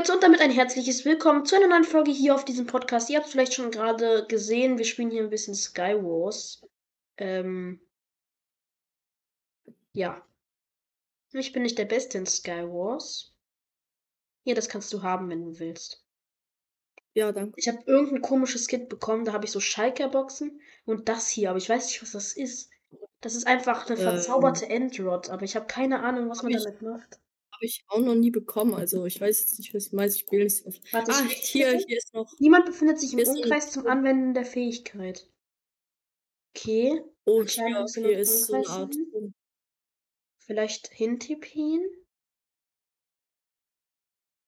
Leute und damit ein herzliches Willkommen zu einer neuen Folge hier auf diesem Podcast. Ihr habt es vielleicht schon gerade gesehen, wir spielen hier ein bisschen Skywars. Ähm, ja. Ich bin nicht der Beste in Skywars. Hier, das kannst du haben, wenn du willst. Ja, danke. Ich habe irgendein komisches Kit bekommen, da habe ich so Schalker-Boxen und das hier, aber ich weiß nicht, was das ist. Das ist einfach eine Ähm. verzauberte Endrod, aber ich habe keine Ahnung, was man damit macht. Habe ich auch noch nie bekommen. Also ich weiß jetzt nicht, was ich weiß. Ich spiele nicht so. Warte, Ah, hier, hier ist noch. Niemand befindet sich im Umkreis zum Anwenden der Fähigkeit. Okay. Oh, hier, hier ist so eine Art. sein. Vielleicht hintippen?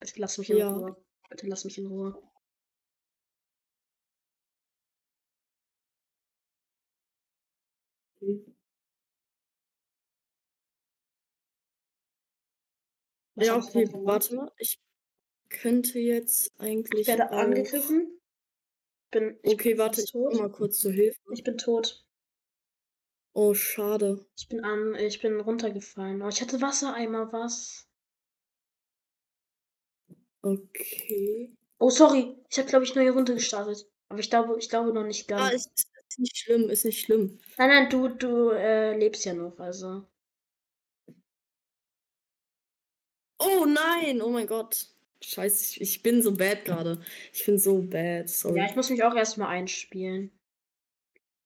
Bitte lass mich in Ja. Ruhe. Bitte lass mich in Ruhe. Ja, okay, warte mal. Ich könnte jetzt eigentlich. Ich werde auch- angegriffen. Bin, ich Okay, bin warte, fast ich tot. mal kurz zur Hilfe. Ich bin tot. Oh, schade. Ich bin an, ich bin runtergefallen. Oh, ich hatte Wassereimer, was? Okay. Oh, sorry. Ich habe, glaube ich, neue Runde gestartet. Aber ich glaube, ich glaube noch nicht Ah, ganz. ist, ist, ist nicht schlimm, ist nicht schlimm. Nein, nein, du, du äh, lebst ja noch, also. Oh nein, oh mein Gott. Scheiße, ich, ich bin so bad gerade. Ich bin so bad, sorry. Ja, ich muss mich auch erstmal einspielen.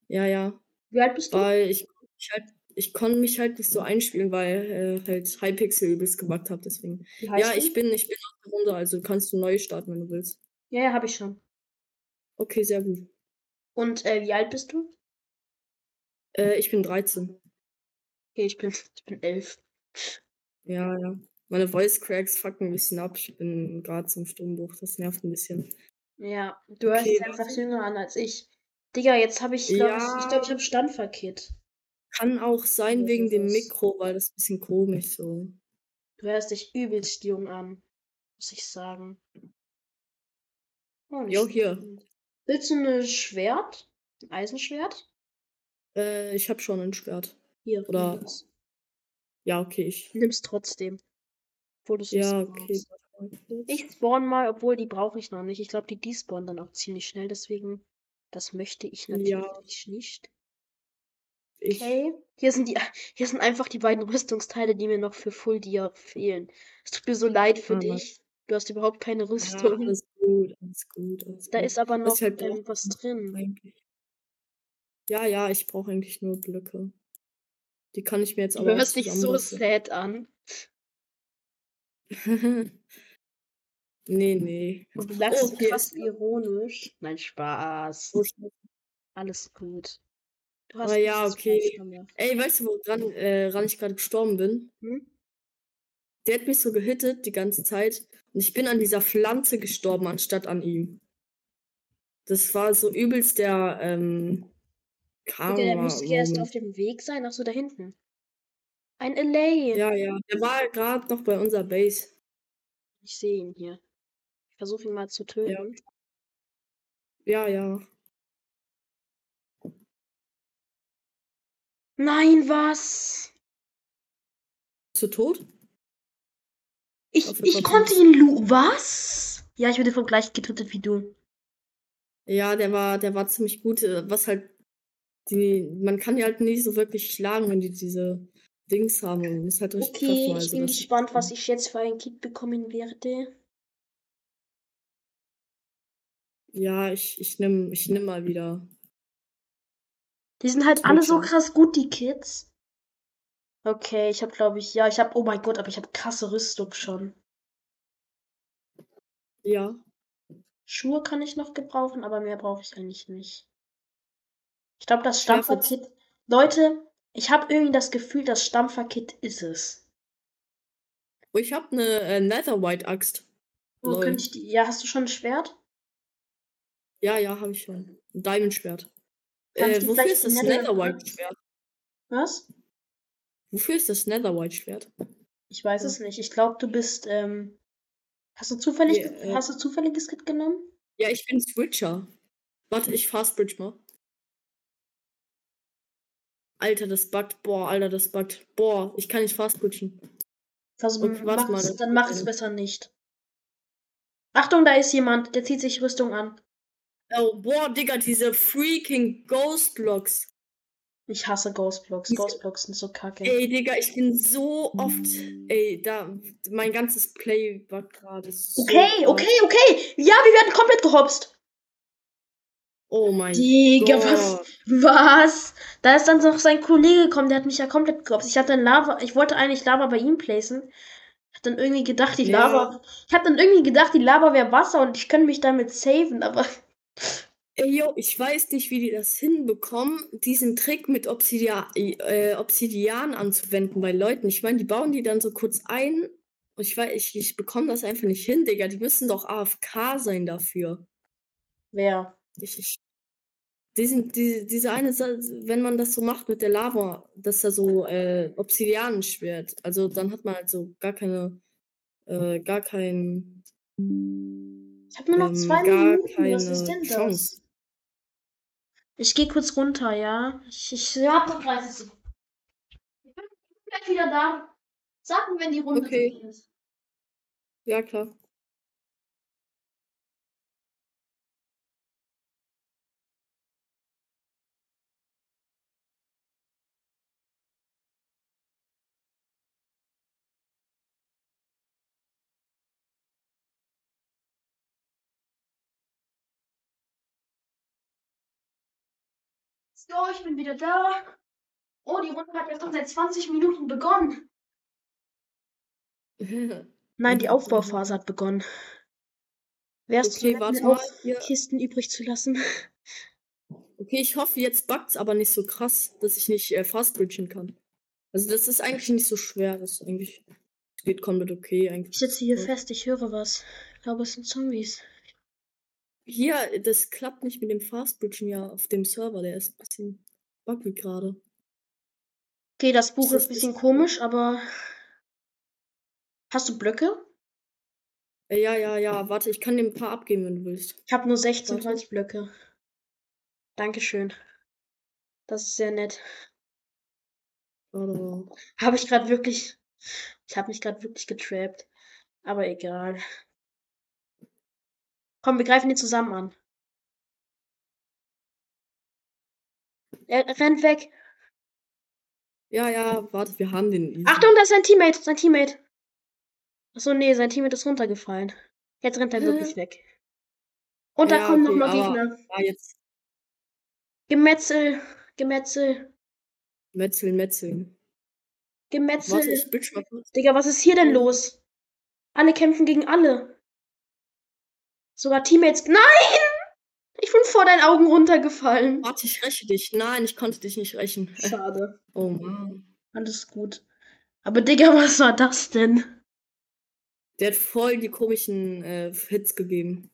ja, ja. Wie alt bist du? Weil ich, ich halt, ich konnte mich halt nicht so einspielen, weil äh, halt Hypixel übelst gebackt habe, deswegen. Ja, du? ich bin, ich bin auf der Runde, also kannst du neu starten, wenn du willst. Ja, ja, habe ich schon. Okay, sehr gut. Und äh, wie alt bist du? Äh, ich bin 13. Okay, ich bin, ich bin elf. Ja, ja. Meine Voice Cracks fucken ein bisschen ab. Ich bin gerade zum Sturmbruch, das nervt ein bisschen. Ja, du hörst Okay, dich einfach jünger an als ich. Digga, jetzt habe ich, glaube ich, ich Ja. glaube, ich habe Standverkit. Kann auch sein Ja, wegen dem. Mikro, weil das ein bisschen komisch so. Du hörst dich übelst jung an, muss ich sagen. Oh, Jo, hier. Willst du ein Schwert? Ein Eisenschwert? Äh, ich habe schon ein Schwert. Hier. Oder-. Ja, okay, ich. Nimm's trotzdem. Obwohl Ja, nicht okay. Ich spawn mal, obwohl die brauche ich noch nicht. Ich glaube, die despawnen dann auch ziemlich schnell, deswegen, das möchte ich natürlich Ja. nicht. Ich, Okay. Hier sind die, hier sind einfach die beiden Rüstungsteile, die mir noch für Full Dia fehlen. Es tut mir so leid für Ah, dich. Du hast überhaupt keine ja, Rüstung. alles gut, alles gut. Alles da gut. ist aber noch halt ähm, brauch- was drin. Eigentlich. Ja, ja, ich brauche eigentlich nur Blöcke. Die kann ich mir jetzt Du aber auch hörst dich so sad an. nee, nee. Und du lachst krass ist- ironisch. Nein, Spaß. Oh. Alles gut. Du Aber ja, okay. Ey, weißt du, woran äh, ran ich gerade gestorben bin? Hm? Der hat mich so gehittet die ganze Zeit und ich bin an dieser Pflanze gestorben, anstatt an ihm. Das war so übelst der ähm, Digga, der müsste ja erst auf dem Weg sein. Ach so, da hinten. Ein Allay. Ja, ja. Der war gerade noch bei unserer Base. Ich sehe ihn hier. Ich versuche ihn mal zu töten. Ja, ja. Nein, was? Bist du tot? Ich, ich konnte ihn lu. Was? Ja, ich wurde vom gleichen getötet wie du. Ja, der war, der war ziemlich gut. äh, Was halt, die, man kann die halt nicht so wirklich schlagen, wenn die diese Dings haben. Man muss halt richtig Okay, treffen. ich Also bin das ist gespannt, was so. ich jetzt für ein Kit bekommen werde. Ja, ich, ich nimm, ich nimm mal wieder. Die sind halt alle so krass gut, die Kids. Okay, ich habe, glaube ich, ja, ich habe, oh mein Gott, aber ich habe krasse Rüstung schon. Ja. Schuhe kann ich noch gebrauchen, aber mehr brauche ich eigentlich nicht. Ich glaube, das Stampferkit. Leute, ich habe irgendwie das Gefühl, das Stampferkit ist es. Oh, ich hab eine äh, Netherite Axt. Wo Lol. kann ich die. Ja, hast du schon ein Schwert? Ja, ja, habe ich schon. Ein Diamond Schwert. Kann ich Äh, wofür ist das in Netherite Netherite packen? Schwert? Was? Wofür ist das Netherite Schwert? Ich weiß es nicht. Ich glaube, du bist. Ähm, hast du zufällig, Ja, äh, hast du zufälliges Kit genommen? Ja, ich bin Switcher. Warte, ich fastbridge mal. Alter, das buggt. Boah, Alter, das buggt. Boah, ich kann nicht fastbridgen. Versuch, Okay, warte mach mal, es, das- dann mach es äh, besser nicht. Achtung, da ist jemand, der zieht sich Rüstung an. Oh, boah, Digga, diese freaking Ghost Blocks. Ich hasse Ghostblocks. Diese- Ghostblocks sind so kacke. Ey, Digga, ich bin so oft. Ey, da. Mein ganzes Play war gerade so. Okay, krass. okay, okay. Ja, wir werden komplett gehopst. Oh mein Digga, Gott. was? Was? Da ist dann noch sein Kollege gekommen, der hat mich ja komplett gehopst. Ich hatte Lava, ich wollte eigentlich Lava bei ihm placen. Hab dann irgendwie gedacht, die Ja. Lava. Ich hab dann irgendwie gedacht, die Lava wäre Wasser und ich könnte mich damit saven, aber. Ey, yo, ich weiß nicht, wie die das hinbekommen, diesen Trick mit Obsidia äh, Obsidian anzuwenden bei Leuten. Ich meine, die bauen die dann so kurz ein. Und ich weiß, ich, ich bekomme das einfach nicht hin, Digga. Die müssen doch AFK sein dafür. Wer? Ich, ich, diesen, die, diese eine, wenn man das so macht mit der Lava, dass da so äh, Obsidian schwert, also dann hat man halt so gar keine, äh, gar kein, Ich hab nur noch ähm, zwei gar Minuten. Was ist denn das? Chance. Ich gehe kurz runter, ja? Ich, ich ja, hab noch 30 Sekunden. Ich bin gleich wieder da. Sag mir, wenn die Runde Okay. ist. Ja, klar. So, ich bin wieder da. Oh, die Runde hat ja schon seit 20 Minuten begonnen. Nein, die Aufbauphase hat begonnen. Wärst Okay, du warte mal, hier- Kisten übrig zu lassen? Okay, ich hoffe, jetzt bugt's aber nicht so krass, dass ich nicht äh, fast bridgen kann. Also das ist eigentlich nicht so schwer, das ist eigentlich es geht komplett okay eigentlich. Ich sitze hier Ja. fest, ich höre was. Ich glaube, es sind Zombies. Hier, das klappt nicht mit dem Fast Bridgen ja auf dem Server, der ist ein bisschen buggy gerade. Okay, das Buch Das ist ein ist- bisschen komisch, aber. Hast du Blöcke? Äh, ja, ja, ja, warte, ich kann dir ein paar abgeben, wenn du willst. Ich habe nur 16 Warte. Holzblöcke. Dankeschön. Das ist sehr nett. Warte. Habe ich gerade wirklich. Ich habe mich gerade wirklich getrappt. Aber egal. Komm, wir greifen ihn zusammen an. Er rennt weg. Ja, ja, warte, wir haben den. easy. Achtung, da ist sein Teammate. Sein Teammate. Achso, nee, sein Teammate ist runtergefallen. Jetzt rennt er Hä? wirklich weg. Und da Ja, kommen okay, noch mal aber- Gegner. Ah, jetzt Gemetzel. Gemetzel. metzeln, metzeln. Gemetzel. Mal kurz. Digga, was ist hier denn los? Alle kämpfen gegen alle. Sogar Teammates. Nein! Ich bin vor deinen Augen runtergefallen. Warte, ich räche dich. Nein, ich konnte dich nicht rächen. Schade. Oh Mann. Alles gut. Aber Digga, was war das denn? Der hat voll die komischen äh, Hits gegeben.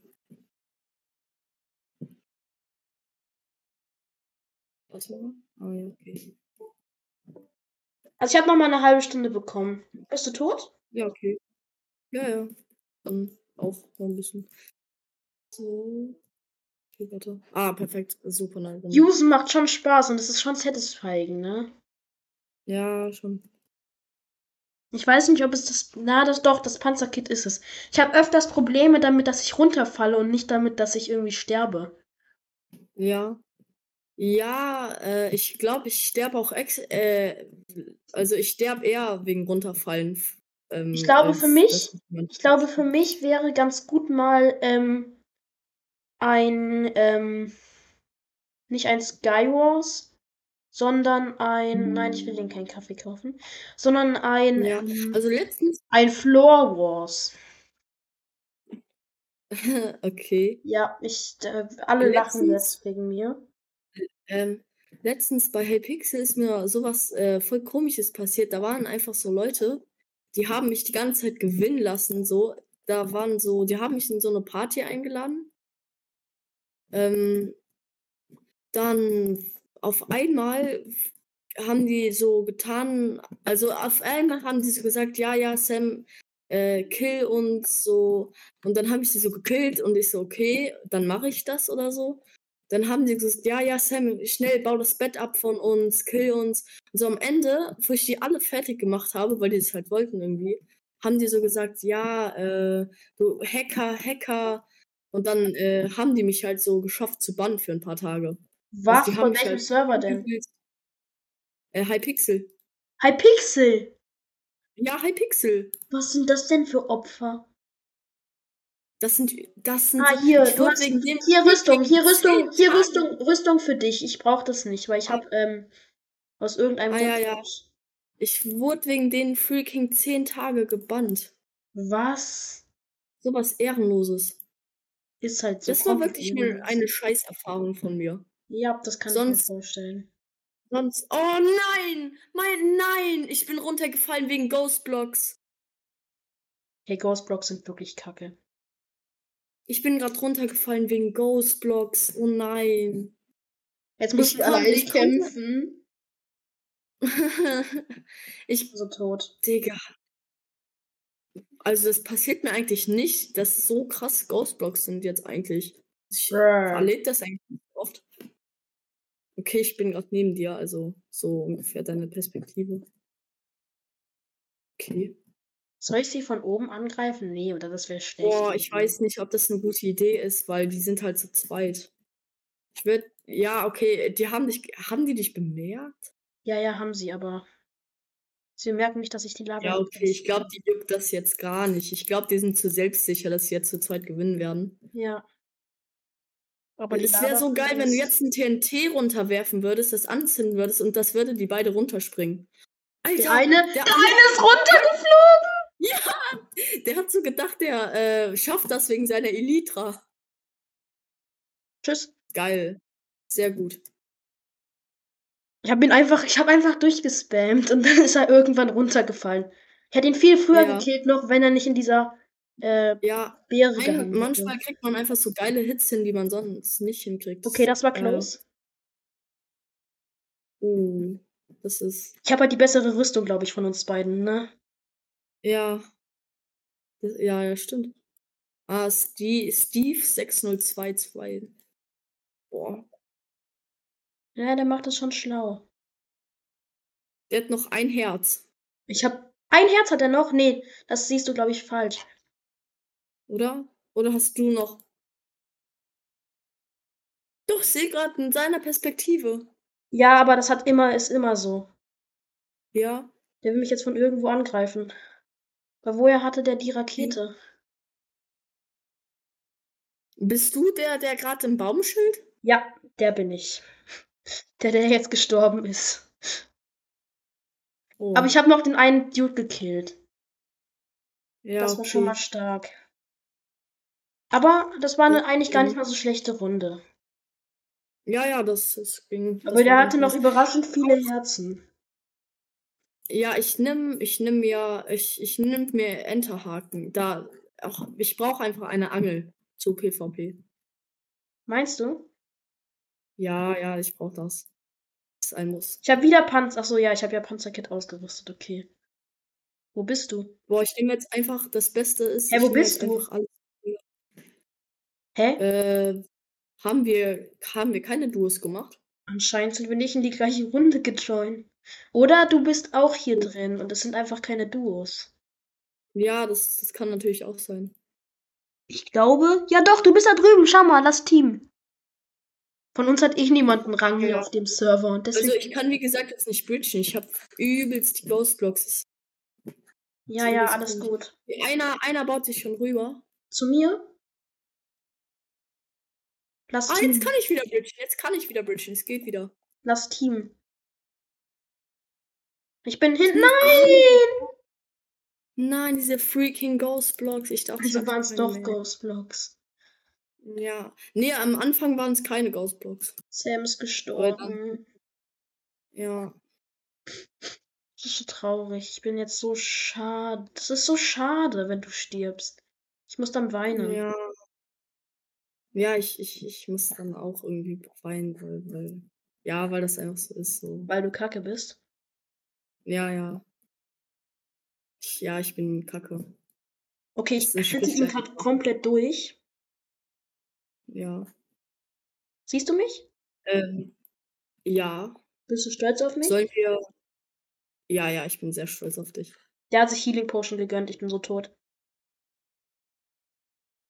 Warte mal. Ah, ja, okay. Also ich habe noch mal eine halbe Stunde bekommen. Bist du tot? Ja, okay. Ja, ja. Dann auch noch ein bisschen. So. Okay, warte. Ah, perfekt. Super nice. Usen macht schon Spaß und es ist schon satisfying, ne? Ja, schon. Ich weiß nicht, ob es das. Na, das doch, das Panzerkit ist es. Ich habe öfters Probleme damit, dass ich runterfalle und nicht damit, dass ich irgendwie sterbe. Ja. Ja, äh, ich glaube, ich sterbe auch ex äh, also ich sterbe eher wegen runterfallen. Ähm, Ich glaube, als für mich- Ich glaube, für mich wäre ganz gut mal ähm, ein, ähm, nicht ein Skywars, sondern ein, nein, ich will den keinen Kaffee kaufen, sondern ein, Ja, ähm, also letztens. ein Floor Wars. okay. Ja, ich, äh, alle lachen Letztens- jetzt wegen mir. Ähm, letztens bei Hey Pixel ist mir sowas äh, voll komisches passiert. Da waren einfach so Leute, die haben mich die ganze Zeit gewinnen lassen. So, da waren so, die haben mich in so eine Party eingeladen. Ähm, dann auf einmal haben die so getan, also auf einmal haben die so gesagt, ja, ja, Sam, äh, kill uns so. Und dann habe ich sie so gekillt und ich so, okay, dann mache ich das oder so. Dann haben die gesagt, ja, ja, Sam, schnell bau das Bett ab von uns, kill uns. Und so am Ende, wo ich die alle fertig gemacht habe, weil die es halt wollten irgendwie, haben die so gesagt, ja, äh, du Hacker, Hacker. Und dann äh, haben die mich halt so geschafft zu bannen für ein paar Tage. Was? die haben Von welchem halt Server denn? Äh, Hypixel. Hypixel! Ja, Hypixel. Was sind das denn für Opfer? Das sind, das sind Ah, hier, du hast, wegen dem hier Rüstung, hier Rüstung, hier Rüstung, Rüstung für dich. Ich brauche das nicht, weil ich habe ähm, aus irgendeinem Ah, Grund ja, ja. Ich wurde wegen den freaking zehn Tage gebannt. Was? Sowas Ehrenloses. Ist halt so. Das war wirklich eine, eine Scheißerfahrung von mir. Ja, das kann ich Sonst- mir vorstellen. Sonst. Oh nein! Mein nein! Ich bin runtergefallen wegen Ghostblocks. Hey, Ghostblocks sind wirklich kacke. Ich bin gerade runtergefallen wegen Ghostblocks. Oh nein. Jetzt muss Ich ich alleine ich kämpfen. ich, So tot. Digga. Also das passiert mir eigentlich nicht, dass so krass Ghostblocks sind jetzt eigentlich. Ich erlebe das eigentlich nicht oft. Okay, ich bin gerade neben dir, also so ungefähr deine Perspektive. Okay. Soll ich sie von oben angreifen? Nee, oder das wäre schlecht. Boah, ich weiß nicht, ob das eine gute Idee ist, weil die sind halt zu zweit. Ich würde, ja, okay, die haben dich, haben die dich bemerkt? Ja, ja, haben sie, aber. Sie merken nicht, dass ich die Lava. Ja, okay, ich glaube, die juckt das jetzt gar nicht. Ich glaube, die sind zu selbstsicher, dass sie jetzt zu zweit gewinnen werden. Ja. Aber es wäre so geil, wenn du jetzt ein TNT runterwerfen würdest, das anzünden würdest und das würde die beide runterspringen. Alter, Der eine, der der eine- eine ist runtergeflogen! der hat so gedacht, der äh, schafft das wegen seiner Elytra. Tschüss. Geil. Sehr gut. Ich habe ihn einfach, ich habe einfach durchgespammt und dann ist er irgendwann runtergefallen. Ich hätte ihn viel früher Ja. gekillt noch, wenn er nicht in dieser äh, Ja, Beere ein, manchmal hätte. kriegt man einfach so geile Hits hin, die man sonst nicht hinkriegt. Okay, das war äh, close. Uh, das ist. Ich habe halt die bessere Rüstung, glaube ich, von uns beiden, ne? Ja. Das, ja, ja, stimmt. Ah, Steve, Steve 6022. Boah. Ja, der macht das schon schlau. Der hat noch ein Herz, Ich habe ein Herz hat er noch? Nee, das siehst du, glaube ich, falsch. oder? Oder hast du noch. Doch, ich sehe gerade in seiner Perspektive. Ja, aber das hat immer, ist immer so. Ja. Der will mich jetzt von irgendwo angreifen. Aber woher hatte der die Rakete? Bist du der, der gerade im Baum schild? Ja, der bin ich. Der, der jetzt gestorben ist. Oh. Aber ich habe noch den einen Dude gekillt. ja, das war okay. schon mal stark. Aber das war eine, eigentlich gar nicht mal so schlechte Runde. Ja, ja, das, das ging. das Aber der hatte noch überraschend viele Herzen. Ja, ich nimm, ich nimm mir, ich, ich nimm mir Enterhaken. Da, auch, ich brauche einfach eine Angel zu PvP. Meinst du? Ja, ja, ich brauche das. Das ist ein Muss. Ich habe wieder Panzer. Achso, ja, ich habe ja Panzerkit ausgerüstet. Okay. Wo bist du? Boah, ich nehme jetzt einfach, das Beste ist. Hä, ich wo bist du? alles. Hä? Äh, haben wir, haben wir keine Duos gemacht? Anscheinend sind wir nicht in die gleiche Runde gejoint. Oder du bist auch hier drin und es sind einfach keine Duos. Ja, das, das kann natürlich auch sein. Ich glaube. Ja, doch, du bist da drüben. Schau mal, das Team. Von uns hat ich niemanden Rang Ja. auf dem Server und deswegen. Also ich kann wie gesagt jetzt nicht bridgen. Ich habe übelst die Ghostblocks. ja, ja, ziemlich alles komisch. gut. Einer, einer baut sich schon rüber. Zu mir? Lass Ah, Team. jetzt kann ich wieder bridgen. Jetzt kann ich wieder bridgen. Es geht wieder. Lass Team. Ich bin hinten. Nein! Nein, diese freaking Ghostblocks. Ich dachte, Also waren es doch mehr. Ghostblocks. Ja. Nee, am Anfang waren es keine Ghostblocks. Sam ist gestorben. Ja. Das ist so traurig. Ich bin jetzt so schade. Das ist so schade, wenn du stirbst. Ich muss dann weinen. Ja. Ja, ich, ich, ich muss dann auch irgendwie weinen, weil, weil. Ja, weil das einfach so ist. So. Weil du kacke bist. Ja, ja. Ich, ja, ich bin kacke. Okay, ich ist schütze ihn gerade komplett durch. Ja. Siehst du mich? Ähm, ja. Bist du stolz auf mich? Sollen wir. Ja, ja, ich bin sehr stolz auf dich. Der hat sich Healing Potion gegönnt. Ich bin so tot.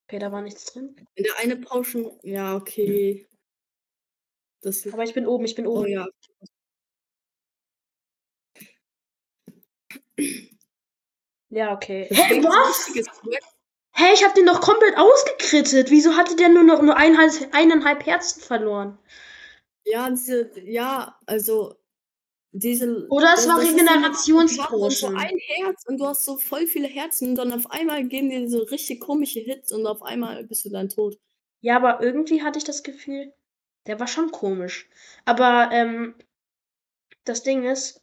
Okay, da war nichts drin. In der eine Potion, ja, okay. Das, Aber ich bin oben, ich bin oben. oh ja. Ja, okay. Ist was? Hä, ich hab den doch komplett ausgekrittet. Wieso hatte der nur noch nur eineinhalb, eineinhalb Herzen verloren? Ja, diese, ja, also diese. Oder es war hast so ein Herz und du hast so voll viele Herzen und dann auf einmal geben dir so richtig komische Hits und auf einmal bist du dann tot. Ja, aber irgendwie hatte ich das Gefühl, der war schon komisch. Aber ähm, das Ding ist,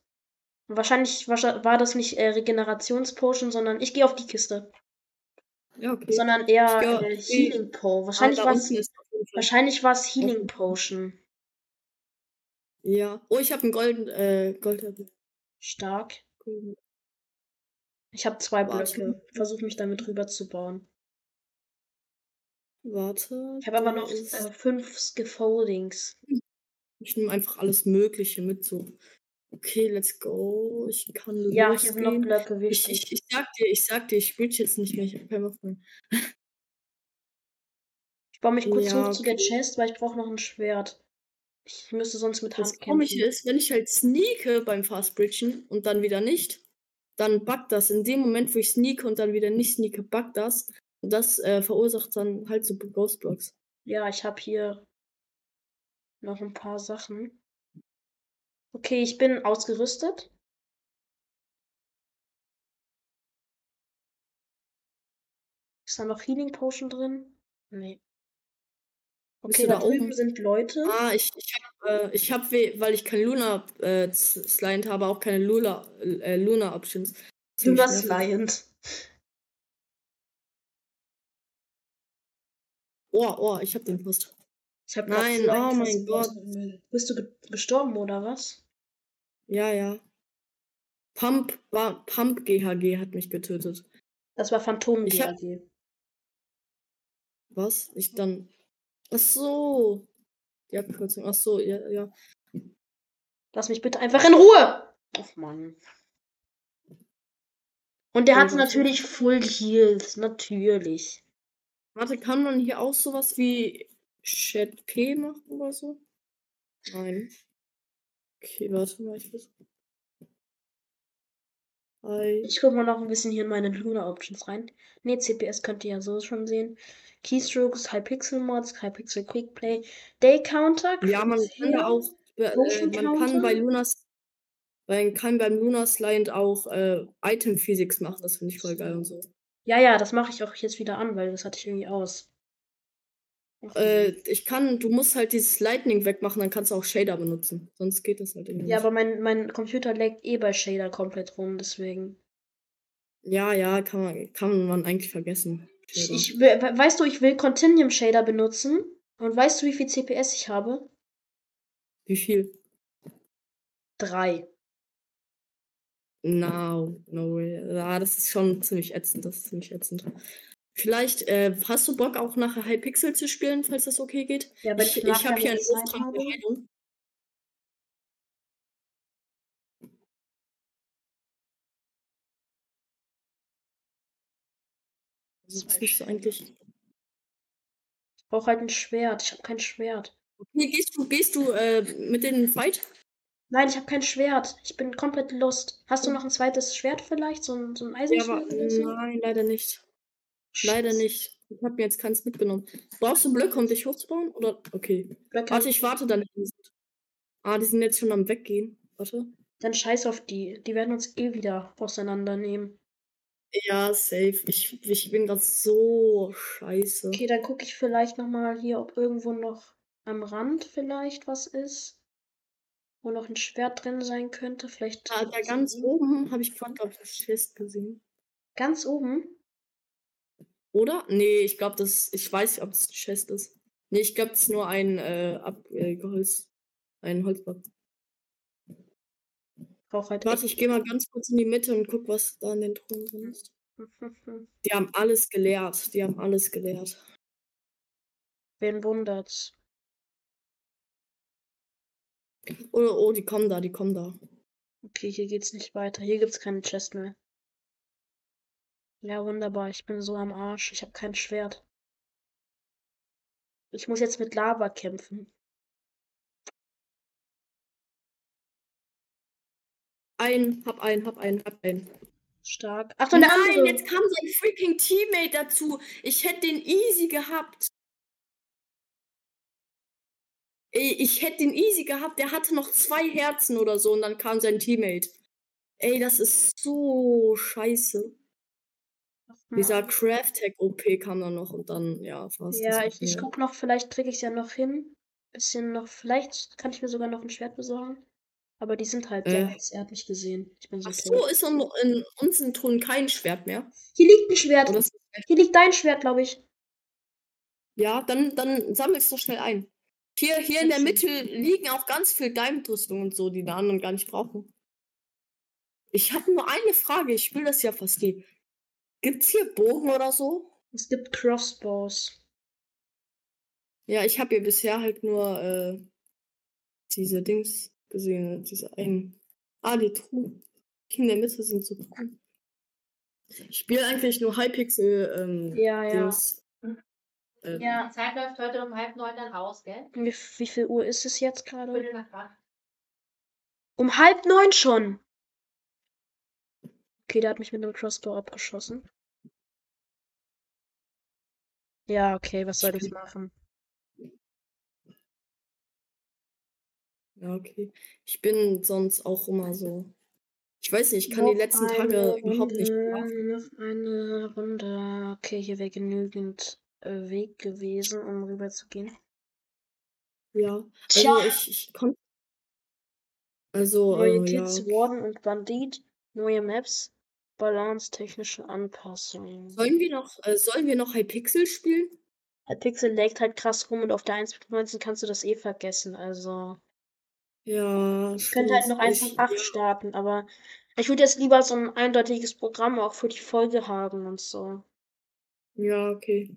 wahrscheinlich war, war das nicht äh, Regenerationspotion, sondern ich gehe auf die Kiste. Ja, okay. Sondern eher äh. Healing Po. Ah, Wahrscheinlich war es wahrscheinlich war's Healing Potion. Ja. Oh, ich habe einen golden, äh, Gold. Stark. Ich habe zwei Warte. Blöcke. Versuche mich damit rüber zu bauen. Warte. Ich habe aber noch äh, fünf Scaffoldings. Ich nehme einfach alles Mögliche mit so. Okay, let's go. Ich kann Ja, hier sind noch. Blöcke, Ich, ich, ich sag dir, ich sag dir, ich spiele jetzt nicht mehr. Ich hab keinen Bock mehr. Ich baue mich kurz Ja, hoch zu der. Chest, weil ich brauche noch ein Schwert. Ich müsste sonst mit Das Hand Komische kämpfen. ist, wenn ich halt sneake beim Fast Bridgen und dann wieder nicht, dann buggt das. In dem Moment, wo ich sneake und dann wieder nicht sneake, buggt das. Und das äh, verursacht dann halt so Ghost Blocks. Ja, ich habe hier noch ein paar Sachen. Okay, ich bin ausgerüstet. Ist da noch Healing Potion drin? Nee. Okay, da da oben? sind Leute. Ah, ich, ich habe, äh, ich hab, we- weil ich kein Luna äh, Slimed habe, auch keine Luna, äh, Luna Options. Luna. Sliant. Oh, oh, ich hab den Post. Ich habe Nein, oh mein Gott. Bist du ge gestorben oder was? Ja, ja. Pump war Pump GHG hat mich getötet. Das war Phantom Ich hab-. Was? Ich dann. Ach so. Die Abkürzung. Ach so, ja, ja. Lass mich bitte einfach in Ruhe! Och Mann. Und der hatte warte. natürlich Full Heals, natürlich. Warte, kann man hier auch sowas wie Chat P machen oder so? Nein. Okay, warte mal, ich versuch. Hi. Ich guck mal noch ein bisschen hier in meine Luna Options rein. Ne, CPS könnt ihr ja so schon sehen. Keystrokes, Hypixel Mods, Hypixel Quickplay, Day Counter, Ja, man kann da auch. Äh, man kann bei Lunas. Man kann beim Lunas Lion auch äh, Item Physics machen, das finde ich voll geil und so. Ja, ja, das mache ich auch jetzt wieder an, weil das hatte ich irgendwie aus. Äh, ich kann, du musst halt dieses Lightning wegmachen, dann kannst du auch Shader benutzen. Sonst geht das halt irgendwie ja, nicht. aber mein, mein Computer laggt eh bei Shader komplett rum, deswegen. Ja, ja, kann man, kann man eigentlich vergessen. Ich, ich, we- we- weißt du, ich will Continuum Shader benutzen. Und weißt du, wie viel CPS ich habe? Wie viel? Drei. No, no way. Ja, das ist schon ziemlich ätzend. Das ist ziemlich ätzend. Vielleicht äh, hast du Bock auch nachher Hypixel zu spielen, falls das okay geht? Ja, wenn ich ich ich habe hier einen Auftrag. Heilung. Also, das müsste eigentlich. Ich brauche halt ein Schwert. Ich habe kein Schwert. Okay, gehst du, gehst du äh, mit den Fight? Nein, ich habe kein Schwert. Ich bin komplett lost. Hast du noch ein zweites Schwert vielleicht? So ein, so ein Ja, aber Eisenschwert oder so? nein, leider nicht. Leider nicht. Ich habe mir jetzt keins mitgenommen. Brauchst du Blöcke, um dich hochzubauen? Oder? Okay. Blöcke. Warte, ich warte dann. Ah, die sind jetzt schon am Weggehen. Warte. Dann scheiß auf die. Die werden uns eh wieder auseinandernehmen. Ja, safe. Ich, ich bin grad so scheiße. Okay, dann gucke ich vielleicht nochmal hier, ob irgendwo noch am Rand vielleicht was ist. Wo noch ein Schwert drin sein könnte. Vielleicht. Da, da ganz oben habe ich gerade, glaube ich, das Chest gesehen. Ganz oben? Oder? Nee, ich glaube, das. Ich weiß nicht, ob das ein Chest ist. Nee, ich glaube, das ist nur ein äh, ab, äh. Ein Holzblock. Brauch halt Warte, ich gehe mal ganz kurz in die Mitte und guck, was da in den Truhen drin ist. Die haben alles geleert. Die haben alles geleert. Wen wundert's? Oh, oh, die kommen da, die kommen da. Okay, hier geht's nicht weiter. Hier gibt's keine Chest mehr. Ja, wunderbar. Ich bin so am Arsch. Ich habe kein Schwert. Ich muss jetzt mit Lava kämpfen. Ein, hab ein, hab ein, hab ein. Stark. Der Nein, andere. jetzt kam sein freaking Teammate dazu. Ich hätte den easy gehabt. Ey, ich hätte den easy gehabt. Der hatte noch zwei Herzen oder so und dann kam sein Teammate. Ey, das ist so scheiße. Dieser Craft Tech OP kam dann noch und dann, ja, fast. Ja, ich, ich guck noch, vielleicht kriege ich es ja noch hin. Bisschen noch, vielleicht kann ich mir sogar noch ein Schwert besorgen. Aber die sind halt Äh. da. Er hat mich gesehen. Ich bin so Ach so, ist in, in unseren Ton kein Schwert mehr. Hier liegt ein Schwert. Oder ist, Hier liegt dein Schwert, glaube ich. ja, dann, dann sammel es doch schnell ein. Hier, hier in der Mitte liegen auch ganz viel Diamond-Rüstung und so, die die anderen gar nicht brauchen. Ich habe nur eine Frage, ich will das ja verstehen. Gibt's hier Bogen oder so? Es gibt Crossbows. Ja, ich habe hier bisher halt nur äh, diese Dings gesehen, diese einen. Ah, die Truhen. In der Mitte sind so Truhen. Ich spiele eigentlich nur Hypixel ähm, Ja, ja. Dings. Äh, Ja, die Zeit läuft heute um halb neun dann aus, gell? Wie, wie viel Uhr ist es jetzt gerade? Um halb neun schon. Okay, der hat mich mit einem Crossbow abgeschossen. Ja, okay, was soll ich machen? Ja, okay. Ich bin sonst auch immer so. Ich weiß nicht, ich kann die Noch letzten eine Tage überhaupt nicht Runde, schlafen. Noch eine Runde. Okay, hier wäre genügend äh, Weg gewesen, um rüber zu gehen. Ja. Tja. Also ich, ich konnte. Also, Neue äh, ja. Kids, Warden und Bandit, neue Maps, Balance, technische Anpassungen. Sollen wir noch, äh, sollen wir noch Hypixel spielen? Pixel legt halt krass rum und auf der 1.19 kannst du das eh vergessen. Also, Ja. ich könnte halt noch einfach 8 starten, aber ich würde jetzt lieber so ein eindeutiges Programm auch für die Folge haben und so. Ja, okay.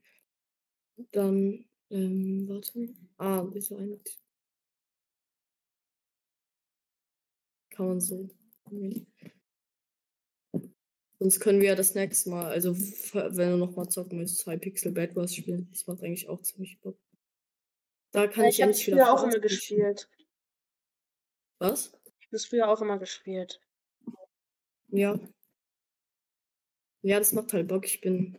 Dann, ähm, warte. Ah, diese eine. Kann man so. Nee. Sonst können wir ja das nächste Mal, also wenn du nochmal zocken willst, zwei Pixel Bad Wars spielen. Das macht eigentlich auch ziemlich Bock. Da kann ich ich habe endlich früher wieder auch immer gespielt. Was? Ich habe früher auch immer gespielt. Ja. Ja, das macht halt Bock. Ich bin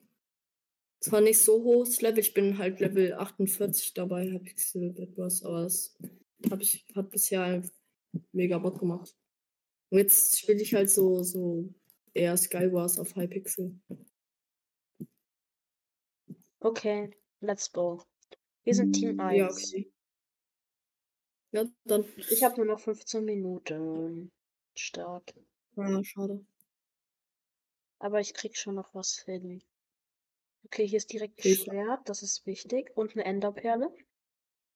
zwar nicht so hohes Level, ich bin halt Level 48 dabei, hab Pixel Bad Wars, aber das hab ich, hat bisher mega Bock gemacht. Und jetzt spiele ich halt so, so eher Skywars auf Hypixel. Okay, let's go. Wir sind Team 1. Ja, okay. Ja, dann. Ich habe nur noch 15 Minuten. Stark. Ah, schade. Aber ich krieg schon noch was hin. Okay, hier ist direkt ein. Schwert, das ist wichtig. Und eine Enderperle.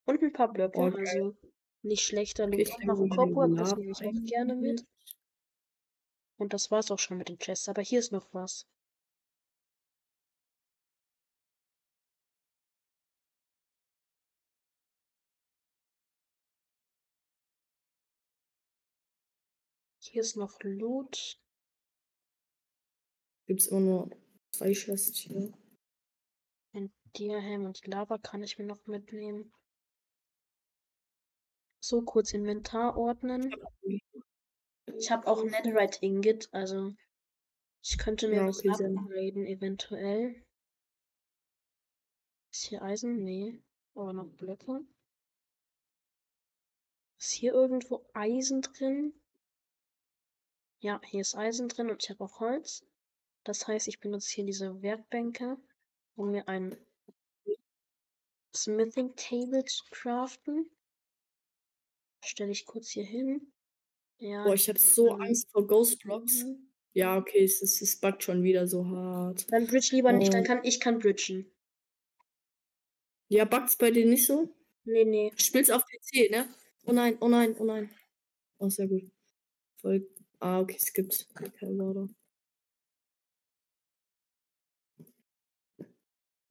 Und ein paar Blöcke, Okay. also nicht schlechter Okay, ich Auch noch ein nehme Cobweb, meine das nehme ich auch gerne mit. Und das war's auch schon mit den Chests. Aber hier ist noch was. Hier ist noch Loot. Gibt's immer nur zwei Chests hier. Ein Diahelm und Lava kann ich mir noch mitnehmen. So, kurz Inventar ordnen. Ich habe auch Netherite Ingot, also ich könnte mir Ja, was upgraden, eventuell. Ist hier Eisen? Nee. Aber noch Blöcke. Ist hier irgendwo Eisen drin? Ja, hier ist Eisen drin und ich habe auch Holz. Das heißt, ich benutze hier diese Werkbänke, um mir ein Smithing Table zu craften. Stelle ich kurz hier hin. Ja. Boah, ich habe so Angst vor Ghost Blocks. mhm. Ja, okay, es, es, es buggt schon wieder so hart. Dann bridge lieber nicht, dann Oh. kann ich kann bridgen. Ja, bugt's bei dir nicht so? Nee, nee. Du spielst auf PC, ne? Oh nein, oh nein, oh nein. Oh, sehr gut. Voll. Ah, okay, es gibt kein Water.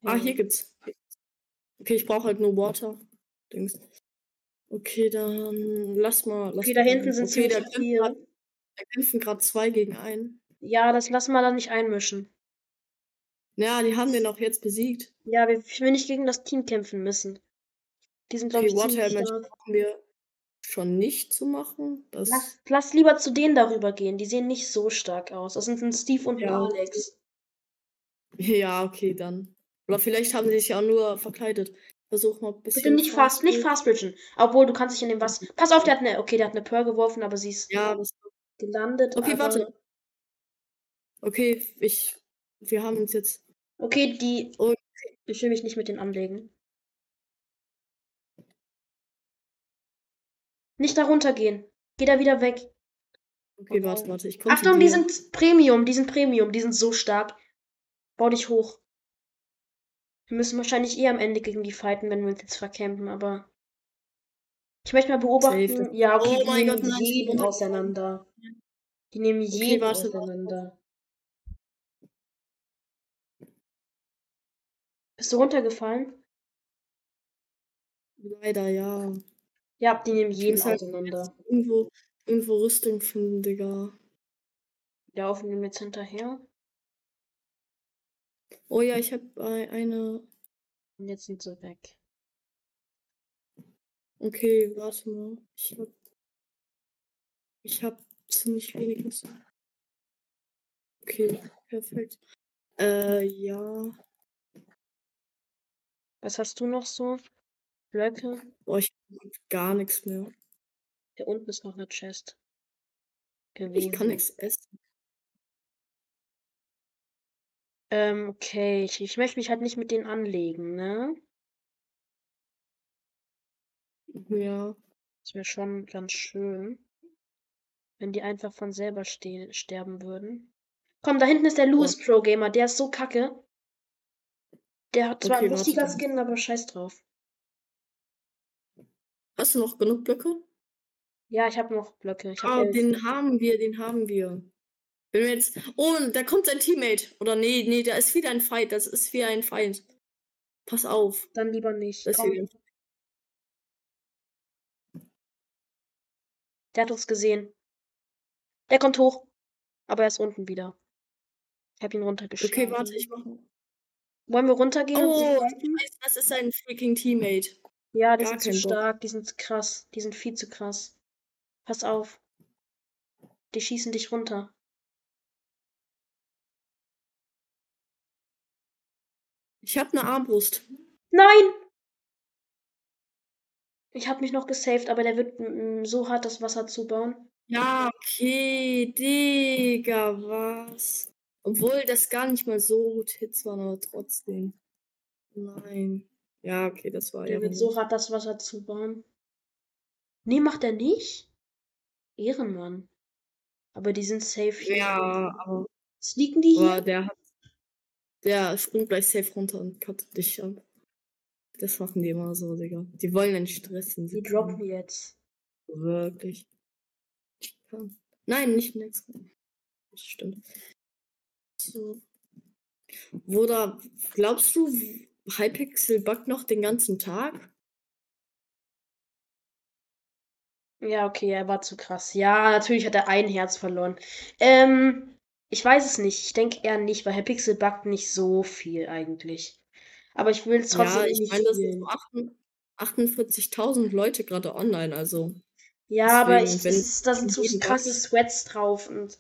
Ah, hier gibt's. Okay, ich brauche halt nur Water. Dings. Okay, dann lass mal. Lass Okay, da hinten sind okay, ziemlich kämpfen viele. grad- da kämpfen gerade zwei gegen einen. Ja, das lassen wir dann nicht einmischen. Ja, die haben den auch jetzt besiegt. Ja, wir, ich will nicht gegen das Team kämpfen müssen. Die sind, glaube Okay, ich, ziemlich brauchen wir schon nicht zu machen. Das, Lass, lass lieber zu denen darüber gehen. Die sehen nicht so stark aus. Das sind ein Steve und ein Ja. Alex. ja, okay, dann. Oder vielleicht haben sie sich ja nur verkleidet. Versuch mal ein bisschen. Bitte nicht fast, nicht fast bridgen. Obwohl, du kannst dich in dem was. Pass auf, der hat eine. Okay, der hat eine Pearl geworfen, aber sie ist Ja, gelandet. okay, aber, warte. Okay, ich. Wir haben uns jetzt. Okay, die. Und- Ich will mich nicht mit denen anlegen. Nicht darunter gehen. Geh da wieder weg. Okay, warte, warte. Ich komme Achtung, die sind Premium, die sind Premium, die sind so stark. Bau dich hoch. Wir müssen wahrscheinlich eh am Ende gegen die fighten, wenn wir uns jetzt verkämpfen, aber. Ich möchte mal beobachten. Safe, Ja, okay, Oh die mein nehmen Gott, nein, jeden auseinander. Die nehmen jeden warte, auseinander. Bist du runtergefallen? Leider, ja. Ja, die nehmen jeden halt auseinander. irgendwo, irgendwo Rüstung finden, Digga. Laufen wir jetzt hinterher. Oh ja, ich habe eine. Und jetzt sind sie weg. Okay, warte mal. Ich hab. Ich hab ziemlich wenig. Okay, perfekt. Äh, ja. Was hast du noch so? Blöcke? Boah, ich hab gar nichts mehr. Hier unten ist noch eine Chest. Ich Gewesen. kann nichts essen. Ähm, okay. Ich, ich möchte mich halt nicht mit denen anlegen, ne? Ja. Das wäre schon ganz schön. Wenn die einfach von selber stehen, sterben würden. Komm, da hinten ist der Louis Pro Gamer. Der ist so kacke. Der hat zwar Okay, ein warte lustiger dann. Skin, aber scheiß drauf. Hast du noch genug Blöcke? Ja, ich habe noch Blöcke. Ich Ah, habe den haben wir, den haben wir. Wenn wir jetzt. Oh, da kommt sein Teammate. Oder nee, nee, da ist wieder ein Fight. Das ist wieder ein Feind. Pass auf. dann lieber nicht. Das Komm, der hat uns gesehen. Der kommt hoch. Aber er ist unten wieder. Ich habe ihn runtergeschlagen. Okay, warte, ich mach. Wollen wir runtergehen Oh, weiß, das ist ein freaking Teammate. Ja, die gar sind zu Bock. stark, die sind krass, die sind viel zu krass. Pass auf. Die schießen dich runter. Ich habe eine Armbrust. Nein! Ich habe mich noch gesaved, aber der wird mm, so hart das Wasser zubauen. Ja, okay, Digga, was? Obwohl das gar nicht mal so gut Hits waren, aber trotzdem. Nein. Ja, okay, das war Der ja. wird so hart das Wasser zubauen. Nee, macht er nicht? Ehrenmann. Aber die sind safe hier. Ja, aber, Sneaken die hier? der hat. Der springt gleich safe runter und cuttet dich ab. Das machen die immer so, Digga. Die wollen den Stress in Die droppen jetzt. Wirklich. Nein, nicht next. Das stimmt. So. Oder glaubst du, Hypixel buggt noch den ganzen Tag? Ja, okay, er war zu krass. Ja, natürlich hat er ein Herz verloren. Ähm, ich weiß es nicht. Ich denke eher nicht, weil Herr Pixel backt nicht so viel eigentlich. Aber ich will es trotzdem ja, ich nicht meine, das sind spielen. so 48 48.000 Leute gerade online, also. Ja, aber deswegen, ich, wenn das ist, da sind so krasse Sweats drauf und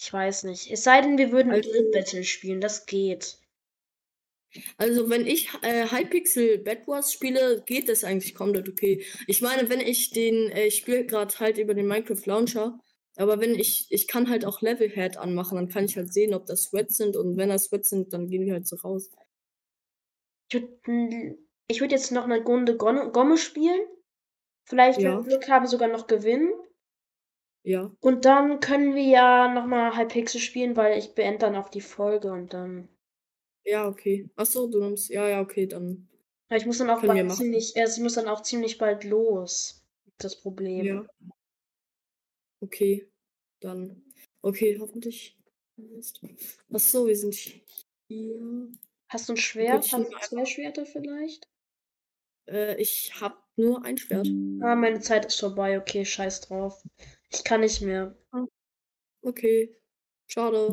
ich weiß nicht. Es sei denn, wir würden Also- Build Battle spielen, das geht. Also, wenn ich äh, Hypixel Bad Wars spiele, geht das eigentlich komplett okay. Ich meine, wenn ich den, äh, ich spiele gerade halt über den Minecraft Launcher, aber wenn ich, ich kann halt auch Level Head anmachen, dann kann ich halt sehen, ob das Sweats sind und wenn das Sweats sind, dann gehen die halt so raus. Ich würde ich würd jetzt noch eine Runde Gomme spielen. Vielleicht, wenn Ja. wir Glück haben, sogar noch gewinnen. Ja. Und dann können wir ja nochmal Hypixel spielen, weil ich beende dann auch die Folge und dann. Ja, okay. Ach so, du nimmst. Ja, ja, okay, dann. Ja, ich muss dann auch wir bald ziemlich, also ich muss dann auch ziemlich bald los. Das Problem. Ja. Okay, dann. Okay, hoffentlich. Ach so, wir sind hier. Hast du ein Schwert? ich Hast du zwei Schwerter vielleicht? Äh, ich hab nur ein Schwert. Ah, meine Zeit ist vorbei. Okay, scheiß drauf. Ich kann nicht mehr. Okay. Schade.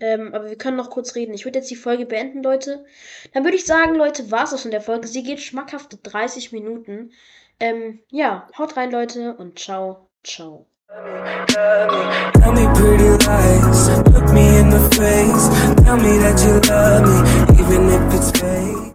Ähm, aber wir können noch kurz reden. Ich würde jetzt die Folge beenden, Leute. Dann würde ich sagen, Leute, war es das von der Folge. Sie geht schmackhafte 30 Minuten. Ähm, ja, haut rein, Leute, und ciao, ciao. Tell me pretty lies, look me in the face. Tell me that you love me, even if it's fake.